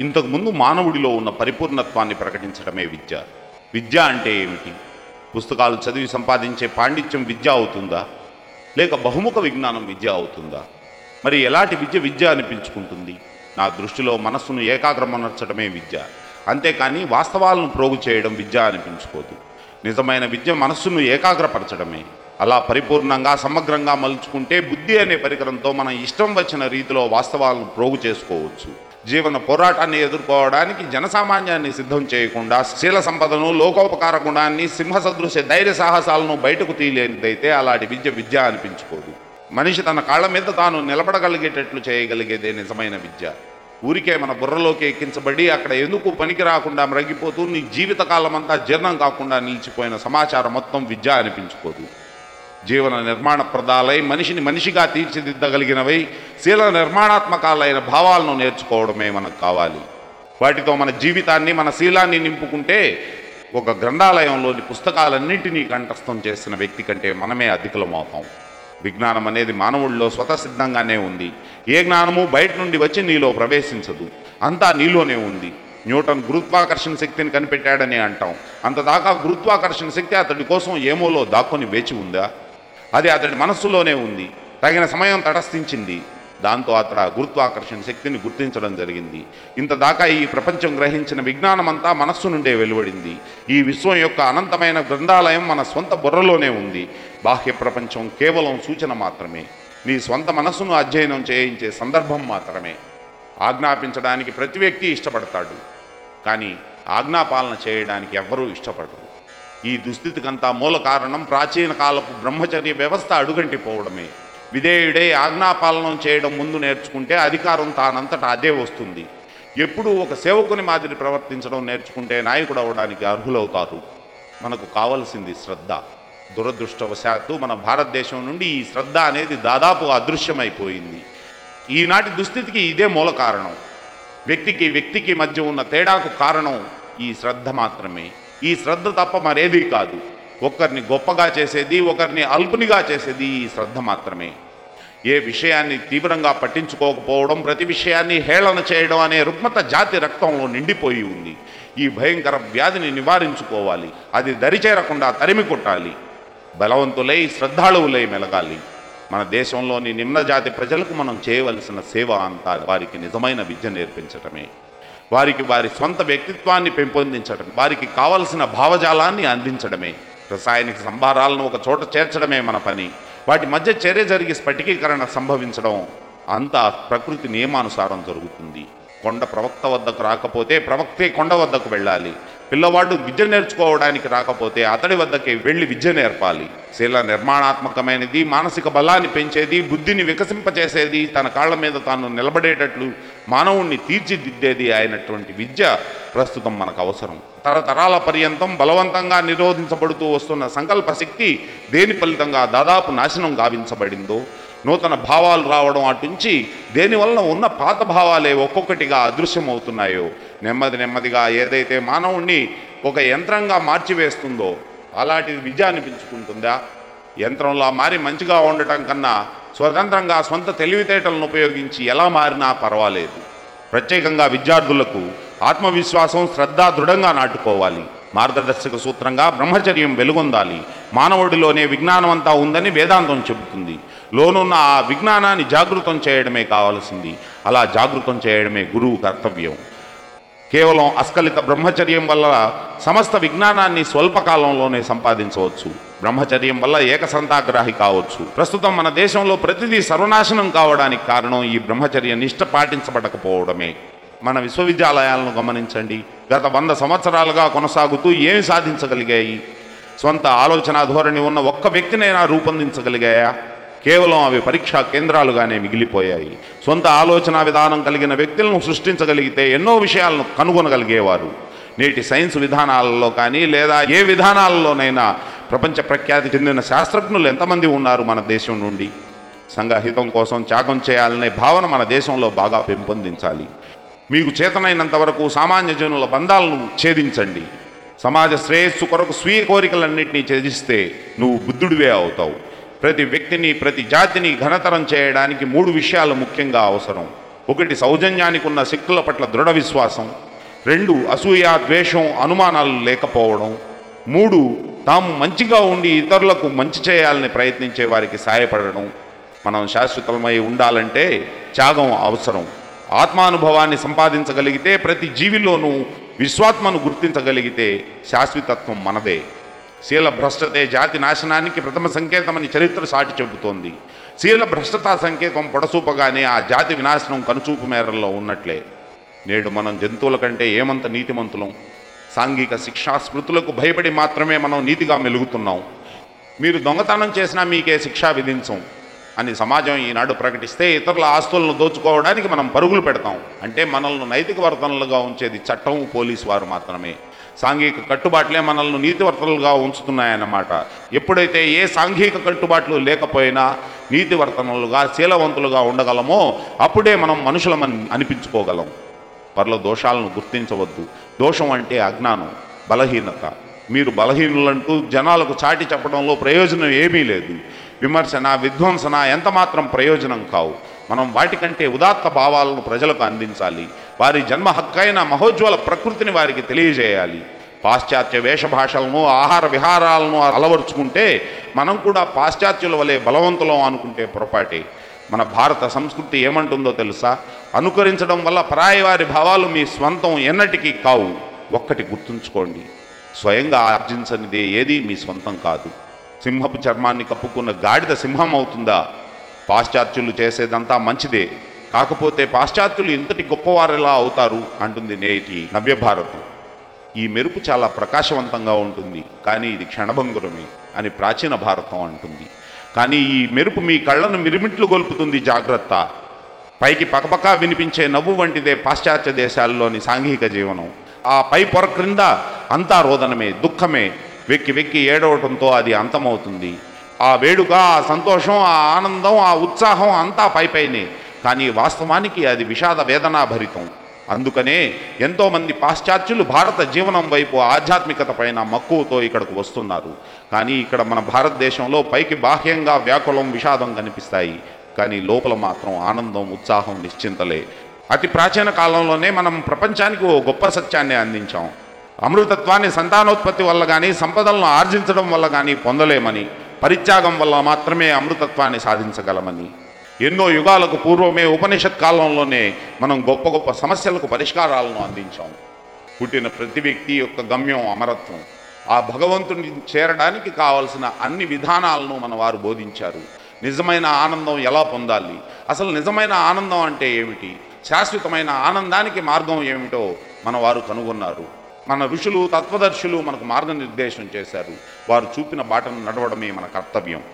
ఇంతకుముందు మానవుడిలో ఉన్న పరిపూర్ణత్వాన్ని ప్రకటించడమే విద్య. విద్య అంటే ఏమిటి? పుస్తకాలు చదివి సంపాదించే పాండిత్యం విద్య అవుతుందా? లేక బహుముఖ విజ్ఞానం విద్య అవుతుందా? మరి ఎలాంటి విద్య విద్య అనిపించుకుంటుంది నా దృష్టిలో మనస్సును ఏకాగ్రమనర్చడమే విద్య. అంతేకాని వాస్తవాలను ప్రోగు చేయడం విద్య అనిపించుకోదు నిజమైన విద్య మనస్సును ఏకాగ్రపరచడమే. అలా పరిపూర్ణంగా సమగ్రంగా మలుచుకుంటే బుద్ధి అనే పరికరంతో మనం ఇష్టం వచ్చిన రీతిలో వాస్తవాలను ప్రోగు చేసుకోవచ్చు. జీవన పోరాటాన్ని ఎదుర్కోవడానికి జనసామాన్యాన్ని సిద్ధం చేయకుండా శీల సంపదను లోకోపకార గుణాన్ని సింహ సదృశ్య ధైర్య సాహసాలను బయటకు తీయలేనిదైతే అలాంటి విద్య విద్య అనిపించుకోదు. మనిషి తన కాళ్ళ మీద తాను నిలబడగలిగేటట్లు చేయగలిగేదే నిజమైన విద్య. ఊరికే మన బుర్రలోకి ఎక్కించబడి అక్కడ ఎందుకు పనికి రాకుండా మ్రగిపోతూ నీ జీవితకాలం అంతా జీర్ణం కాకుండా నిలిచిపోయిన సమాచారం మొత్తం విద్య అనిపించుకోదు. జీవన నిర్మాణ ప్రదాలై మనిషిని మనిషిగా తీర్చిదిద్దగలిగినవై శీల నిర్మాణాత్మకాలైన భావాలను నేర్చుకోవడమే మనకు కావాలి. వాటితో మన జీవితాన్ని మన శీలాన్ని నింపుకుంటే ఒక గ్రంథాలయంలోని పుస్తకాలన్నింటినీ కంఠస్థం చేసిన వ్యక్తి కంటే మనమే అధికులమవుతాం. విజ్ఞానం అనేది మానవుల్లో స్వతసిద్ధంగానే ఉంది. ఏ జ్ఞానము బయట నుండి వచ్చి నీలో ప్రవేశించదు. అంతా నీలోనే ఉంది. న్యూటన్ గురుత్వాకర్షణ శక్తిని కనిపెట్టాడని అంటాం. అంతదాకా గురుత్వాకర్షణ శక్తి అతడి కోసం ఏమోలో దాక్కొని వేచి ఉందా? అది అతడి మనస్సులోనే ఉంది. తగిన సమయం తటస్థించింది. దాంతో అతడు ఆ గురుత్వాకర్షణ శక్తిని గుర్తించడం జరిగింది. ఇంతదాకా ఈ ప్రపంచం గ్రహించిన విజ్ఞానమంతా మనస్సు నుండే వెలువడింది. ఈ విశ్వం యొక్క అనంతమైన గ్రంథాలయం మన స్వంత బుర్రలోనే ఉంది. బాహ్య ప్రపంచం కేవలం సూచన మాత్రమే. నీ స్వంత మనస్సును అధ్యయనం చేయించే సందర్భం మాత్రమే. ఆజ్ఞాపించడానికి ప్రతి వ్యక్తి ఇష్టపడతాడు. కానీ ఆజ్ఞాపాలన చేయడానికి ఎవ్వరూ ఇష్టపడరు. ఈ దుస్థితికంతా మూల కారణం ప్రాచీన కాలపు బ్రహ్మచర్య వ్యవస్థ అడుగంటిపోవడమే. విధేయుడే ఆజ్ఞాపాలనం చేయడం ముందు నేర్చుకుంటే అధికారం తానంతటా అదే వస్తుంది. ఎప్పుడూ ఒక సేవకుని మాదిరి ప్రవర్తించడం నేర్చుకుంటే నాయకుడు అవడానికి అర్హులవుతారు. మనకు కావలసింది శ్రద్ధ. దురదృష్టవశాత్తు మన భారతదేశం నుండి ఈ శ్రద్ధ అనేది దాదాపు అదృశ్యమైపోయింది. ఈనాటి దుస్థితికి ఇదే మూల కారణం. వ్యక్తికి వ్యక్తికి మధ్య ఉన్న తేడాకు కారణం ఈ శ్రద్ధ మాత్రమే. ఈ శ్రద్ధ తప్ప మరేదీ కాదు. ఒకరిని గొప్పగా చేసేది ఒకరిని అల్పునిగా చేసేది ఈ శ్రద్ధ మాత్రమే. ఏ విషయాన్ని తీవ్రంగా పట్టించుకోకపోవడం ప్రతి విషయాన్ని హేళన చేయడం అనే రుగ్మత జాతి రక్తంలో నిండిపోయి ఉంది. ఈ భయంకర వ్యాధిని నివారించుకోవాలి. అది దరిచేరకుండా తరిమి కొట్టాలి. బలవంతులై శ్రద్ధాళువులై మెలగాలి. మన దేశంలోని నిమ్న జాతి ప్రజలకు మనం చేయవలసిన సేవ అంతా వారికి నిజమైన విద్య నేర్పించటమే. వారికి వారి సొంత వ్యక్తిత్వాన్ని పెంపొందించడం వారికి కావలసిన భావజాలాన్ని అందించడమే. రసాయనిక సంభారాలను ఒక చోట చేర్చడమే మన పని. వాటి మధ్య చర్య జరిగి స్ఫటికీకరణ సంభవించడం అంతా ప్రకృతి నియమానుసారం జరుగుతుంది. కొండ ప్రవక్త వద్దకు రాకపోతే ప్రవక్తే కొండ వద్దకు వెళ్ళాలి. పిల్లవాడు విద్య నేర్చుకోవడానికి రాకపోతే అతడి వద్దకి వెళ్ళి విద్య నేర్పాలి. శీల నిర్మాణాత్మకమైనది మానసిక బలాన్ని పెంచేది బుద్ధిని వికసింపచేసేది తన కాళ్ళ మీద తాను నిలబడేటట్లు మానవుణ్ణి తీర్చిదిద్దేది అయినటువంటి విద్య ప్రస్తుతం మనకు అవసరం. తరతరాల పర్యంతం బలవంతంగా నిరోధించబడుతూ వస్తున్న సంకల్ప శక్తి దేని ఫలితంగా దాదాపు నాశనం గావించబడిందో నూతన భావాలు రావడం అటుంచి దేనివల్ల ఉన్న పాత భావాలే ఒక్కొక్కటిగా అదృశ్యమవుతున్నాయో. నెమ్మది నెమ్మదిగా ఏదైతే మానవుణ్ణి ఒక యంత్రంగా మార్చివేస్తుందో అలాంటిది విద్య అనిపించుకుంటుందా యంత్రంలా మారి మంచిగా ఉండటం కన్నా స్వతంత్రంగా సొంత తెలివితేటలను ఉపయోగించి ఎలా మారినా పర్వాలేదు. ప్రత్యేకంగా విద్యార్థులకు ఆత్మవిశ్వాసం శ్రద్ధ దృఢంగా నాటుకోవాలి. మార్గదర్శక సూత్రంగా బ్రహ్మచర్యం వెలుగొందాలి. మానవుడిలోనే విజ్ఞానం అంతా ఉందని వేదాంతం చెబుతుంది. లోనున్న ఆ విజ్ఞానాన్ని జాగృతం చేయడమే కావాల్సింది. అలా జాగృతం చేయడమే గురువు కర్తవ్యం. కేవలం అస్కలిత బ్రహ్మచర్యం వల్ల సమస్త విజ్ఞానాన్ని స్వల్పకాలంలోనే సంపాదించవచ్చు. బ్రహ్మచర్యం వల్ల ఏకసంతాగ్రాహి కావచ్చు. ప్రస్తుతం మన దేశంలో ప్రతిదీ సర్వనాశనం కావడానికి కారణం ఈ బ్రహ్మచర్య నిష్ట పాటించబడకపోవడమే. మన విశ్వవిద్యాలయాలను గమనించండి. గత వంద సంవత్సరాలుగా కొనసాగుతూ ఏమి సాధించగలిగాయి? స్వంత ఆలోచన ధోరణి ఉన్న ఒక్క వ్యక్తినైనా రూపొందించగలిగాయా? కేవలం అవి పరీక్షా కేంద్రాలుగానే మిగిలిపోయాయి. సొంత ఆలోచన విధానం కలిగిన వ్యక్తులను సృష్టించగలిగితే ఎన్నో విషయాలను కనుగొనగలిగేవారు. నేటి సైన్స్ విధానాలలో కానీ లేదా ఏ విధానాలలోనైనా ప్రపంచ ప్రఖ్యాతి చెందిన శాస్త్రజ్ఞులు ఎంతమంది ఉన్నారు మన దేశం నుండి? సంఘహితం కోసం త్యాగం చేయాలనే భావన మన దేశంలో బాగా పెంపొందించాలి. మీకు చేతనైనంత వరకు సామాన్య జనుల బంధాలను ఛేదించండి. సమాజ శ్రేయస్సు కొరకు స్వీయ కోరికలన్నింటినీ ఛేదిస్తే నువ్వు బుద్ధుడివే అవుతావు. ప్రతి వ్యక్తిని ప్రతి జాతిని ఘనతరం చేయడానికి మూడు విషయాలు ముఖ్యంగా అవసరం. ఒకటి సౌజన్యానికి ఉన్న శక్తుల పట్ల దృఢ విశ్వాసం. రెండు అసూయ ద్వేషం అనుమానాలు లేకపోవడం. మూడు తాము మంచిగా ఉండి ఇతరులకు మంచి చేయాలని ప్రయత్నించే వారికి సహాయపడడం మనం శాశ్వతమై ఉండాలంటే త్యాగం అవసరం. ఆత్మానుభవాన్ని సంపాదించగలిగితే ప్రతి జీవిలోనూ విశ్వాత్మను గుర్తించగలిగితే శాశ్వతత్వం మనదే. శీల భ్రష్టతే జాతి నాశనానికి ప్రథమ సంకేతమని చరిత్ర సాటి చెబుతోంది. శీల భ్రష్టతా సంకేతం పొడసూపగానే ఆ జాతి వినాశనం కనుచూపు మేరల్లో ఉన్నట్లే. నేడు మనం జంతువుల కంటే ఏమంత నీతిమంతులం? సాంఘిక శిక్షా స్మృతులకు భయపడి మాత్రమే మనం నీతిగా మెలుగుతున్నాం. మీరు దొంగతనం చేసినా మీకే శిక్ష విధించం అని సమాజం ఈనాడు ప్రకటిస్తే ఇతరుల ఆస్తులను దోచుకోవడానికి మనం పరుగులు పెడతాం. అంటే మనల్ని నైతిక వర్తనలుగా ఉంచేది చట్టం పోలీసు వారు మాత్రమే. సాంఘిక కట్టుబాట్లే మనల్ని నీతివర్తనలుగా ఉంచుతున్నాయన్నమాట. ఎప్పుడైతే ఏ సాంఘిక కట్టుబాట్లు లేకపోయినా నీతివర్తనలుగా శీలవంతులుగా ఉండగలమో అప్పుడే మనం మనుషులమని అనిపించుకోగలం. పర్ల దోషాలను గుర్తించవద్దు. దోషం అంటే అజ్ఞానం బలహీనత. మీరు బలహీనులంటూ జనాలకు చాటి చెప్పడంలో ప్రయోజనం ఏమీ లేదు. విమర్శన విధ్వంసన ఎంత మాత్రం ప్రయోజనం కావు. మనం వాటికంటే ఉదాత్త భావాలను ప్రజలకు అందించాలి. వారి జన్మ హక్కైన మహోజ్వల ప్రకృతిని వారికి తెలియజేయాలి. పాశ్చాత్య వేషభాషలను ఆహార విహారాలను అలవరుచుకుంటే మనం కూడా పాశ్చాత్యుల వలె బలవంతులం అనుకుంటే పొరపాటే. మన భారత సంస్కృతి ఏమంటుందో తెలుసా? అనుకరించడం వల్ల పరాయవారి భావాలు మీ స్వంతం ఎన్నటికీ కావు. ఒక్కటి గుర్తుంచుకోండి. స్వయంగా ఆర్జించనిదే ఏది మీ స్వంతం కాదు. సింహపు చర్మాన్ని కప్పుకున్న గాడిద సింహం అవుతుందా? పాశ్చాత్యులు చేసేదంతా మంచిదే. కాకపోతే పాశ్చాత్యులు ఇంతటి గొప్పవారెలా అవుతారు? అంటుంది నేటి నవ్యభారతం. ఈ మెరుపు చాలా ప్రకాశవంతంగా ఉంటుంది. కానీ ఇది క్షణభంగురమే అని ప్రాచీన భారతం అంటుంది. కానీ ఈ మెరుపు మీ కళ్ళను మిరిమిట్లు గొలుపుతుంది జాగ్రత్త. పైకి పకపకా వినిపించే నవ్వు వంటిదే పాశ్చాత్య దేశాల్లోని సాంఘిక జీవనం. ఆ పై పొర క్రింద అంతా రోదనమే దుఃఖమే. వెక్కి వెక్కి ఏడవటంతో అది అంతమవుతుంది. ఆ వేడుక ఆ సంతోషం ఆ ఆనందం ఆ ఉత్సాహం అంతా పైపైనే కానీ వాస్తవానికి అది విషాద వేదనాభరితం. అందుకనే ఎంతోమంది పాశ్చాత్యులు భారత జీవనం వైపు ఆధ్యాత్మికత పైన మక్కువతో ఇక్కడకు వస్తున్నారు. కానీ ఇక్కడ మన భారతదేశంలో పైకి బాహ్యంగా వ్యాకులం విషాదం కనిపిస్తాయి. కానీ లోపల మాత్రం ఆనందం ఉత్సాహం నిశ్చింతలే. అతి ప్రాచీన కాలంలోనే మనం ప్రపంచానికి ఓ గొప్ప సత్యాన్ని అందించాం. అమృతత్వాన్ని సంతానోత్పత్తి వల్ల కానీ సంపదలను ఆర్జించడం వల్ల కానీ పొందలేమని పరిత్యాగం వల్ల మాత్రమే అమృతత్వాన్ని సాధించగలమని. ఎన్నో యుగాలకు పూర్వమే ఉపనిషత్ కాలంలోనే మనం గొప్ప గొప్ప సమస్యలకు పరిష్కారాలను అందించాం. పుట్టిన ప్రతి వ్యక్తి యొక్క గమ్యం అమరత్వం. ఆ భగవంతుని చేరడానికి కావలసిన అన్ని విధానాలను మన వారు బోధించారు. నిజమైన ఆనందం ఎలా పొందాలి? అసలు నిజమైన ఆనందం అంటే ఏమిటి? శాశ్వతమైన ఆనందానికి మార్గం ఏమిటో మన వారు కనుగొన్నారు. మన ఋషులు తత్వదర్శులు మనకు మార్గనిర్దేశం చేశారు. వారు చూపిన బాటను నడవడమే మన కర్తవ్యం.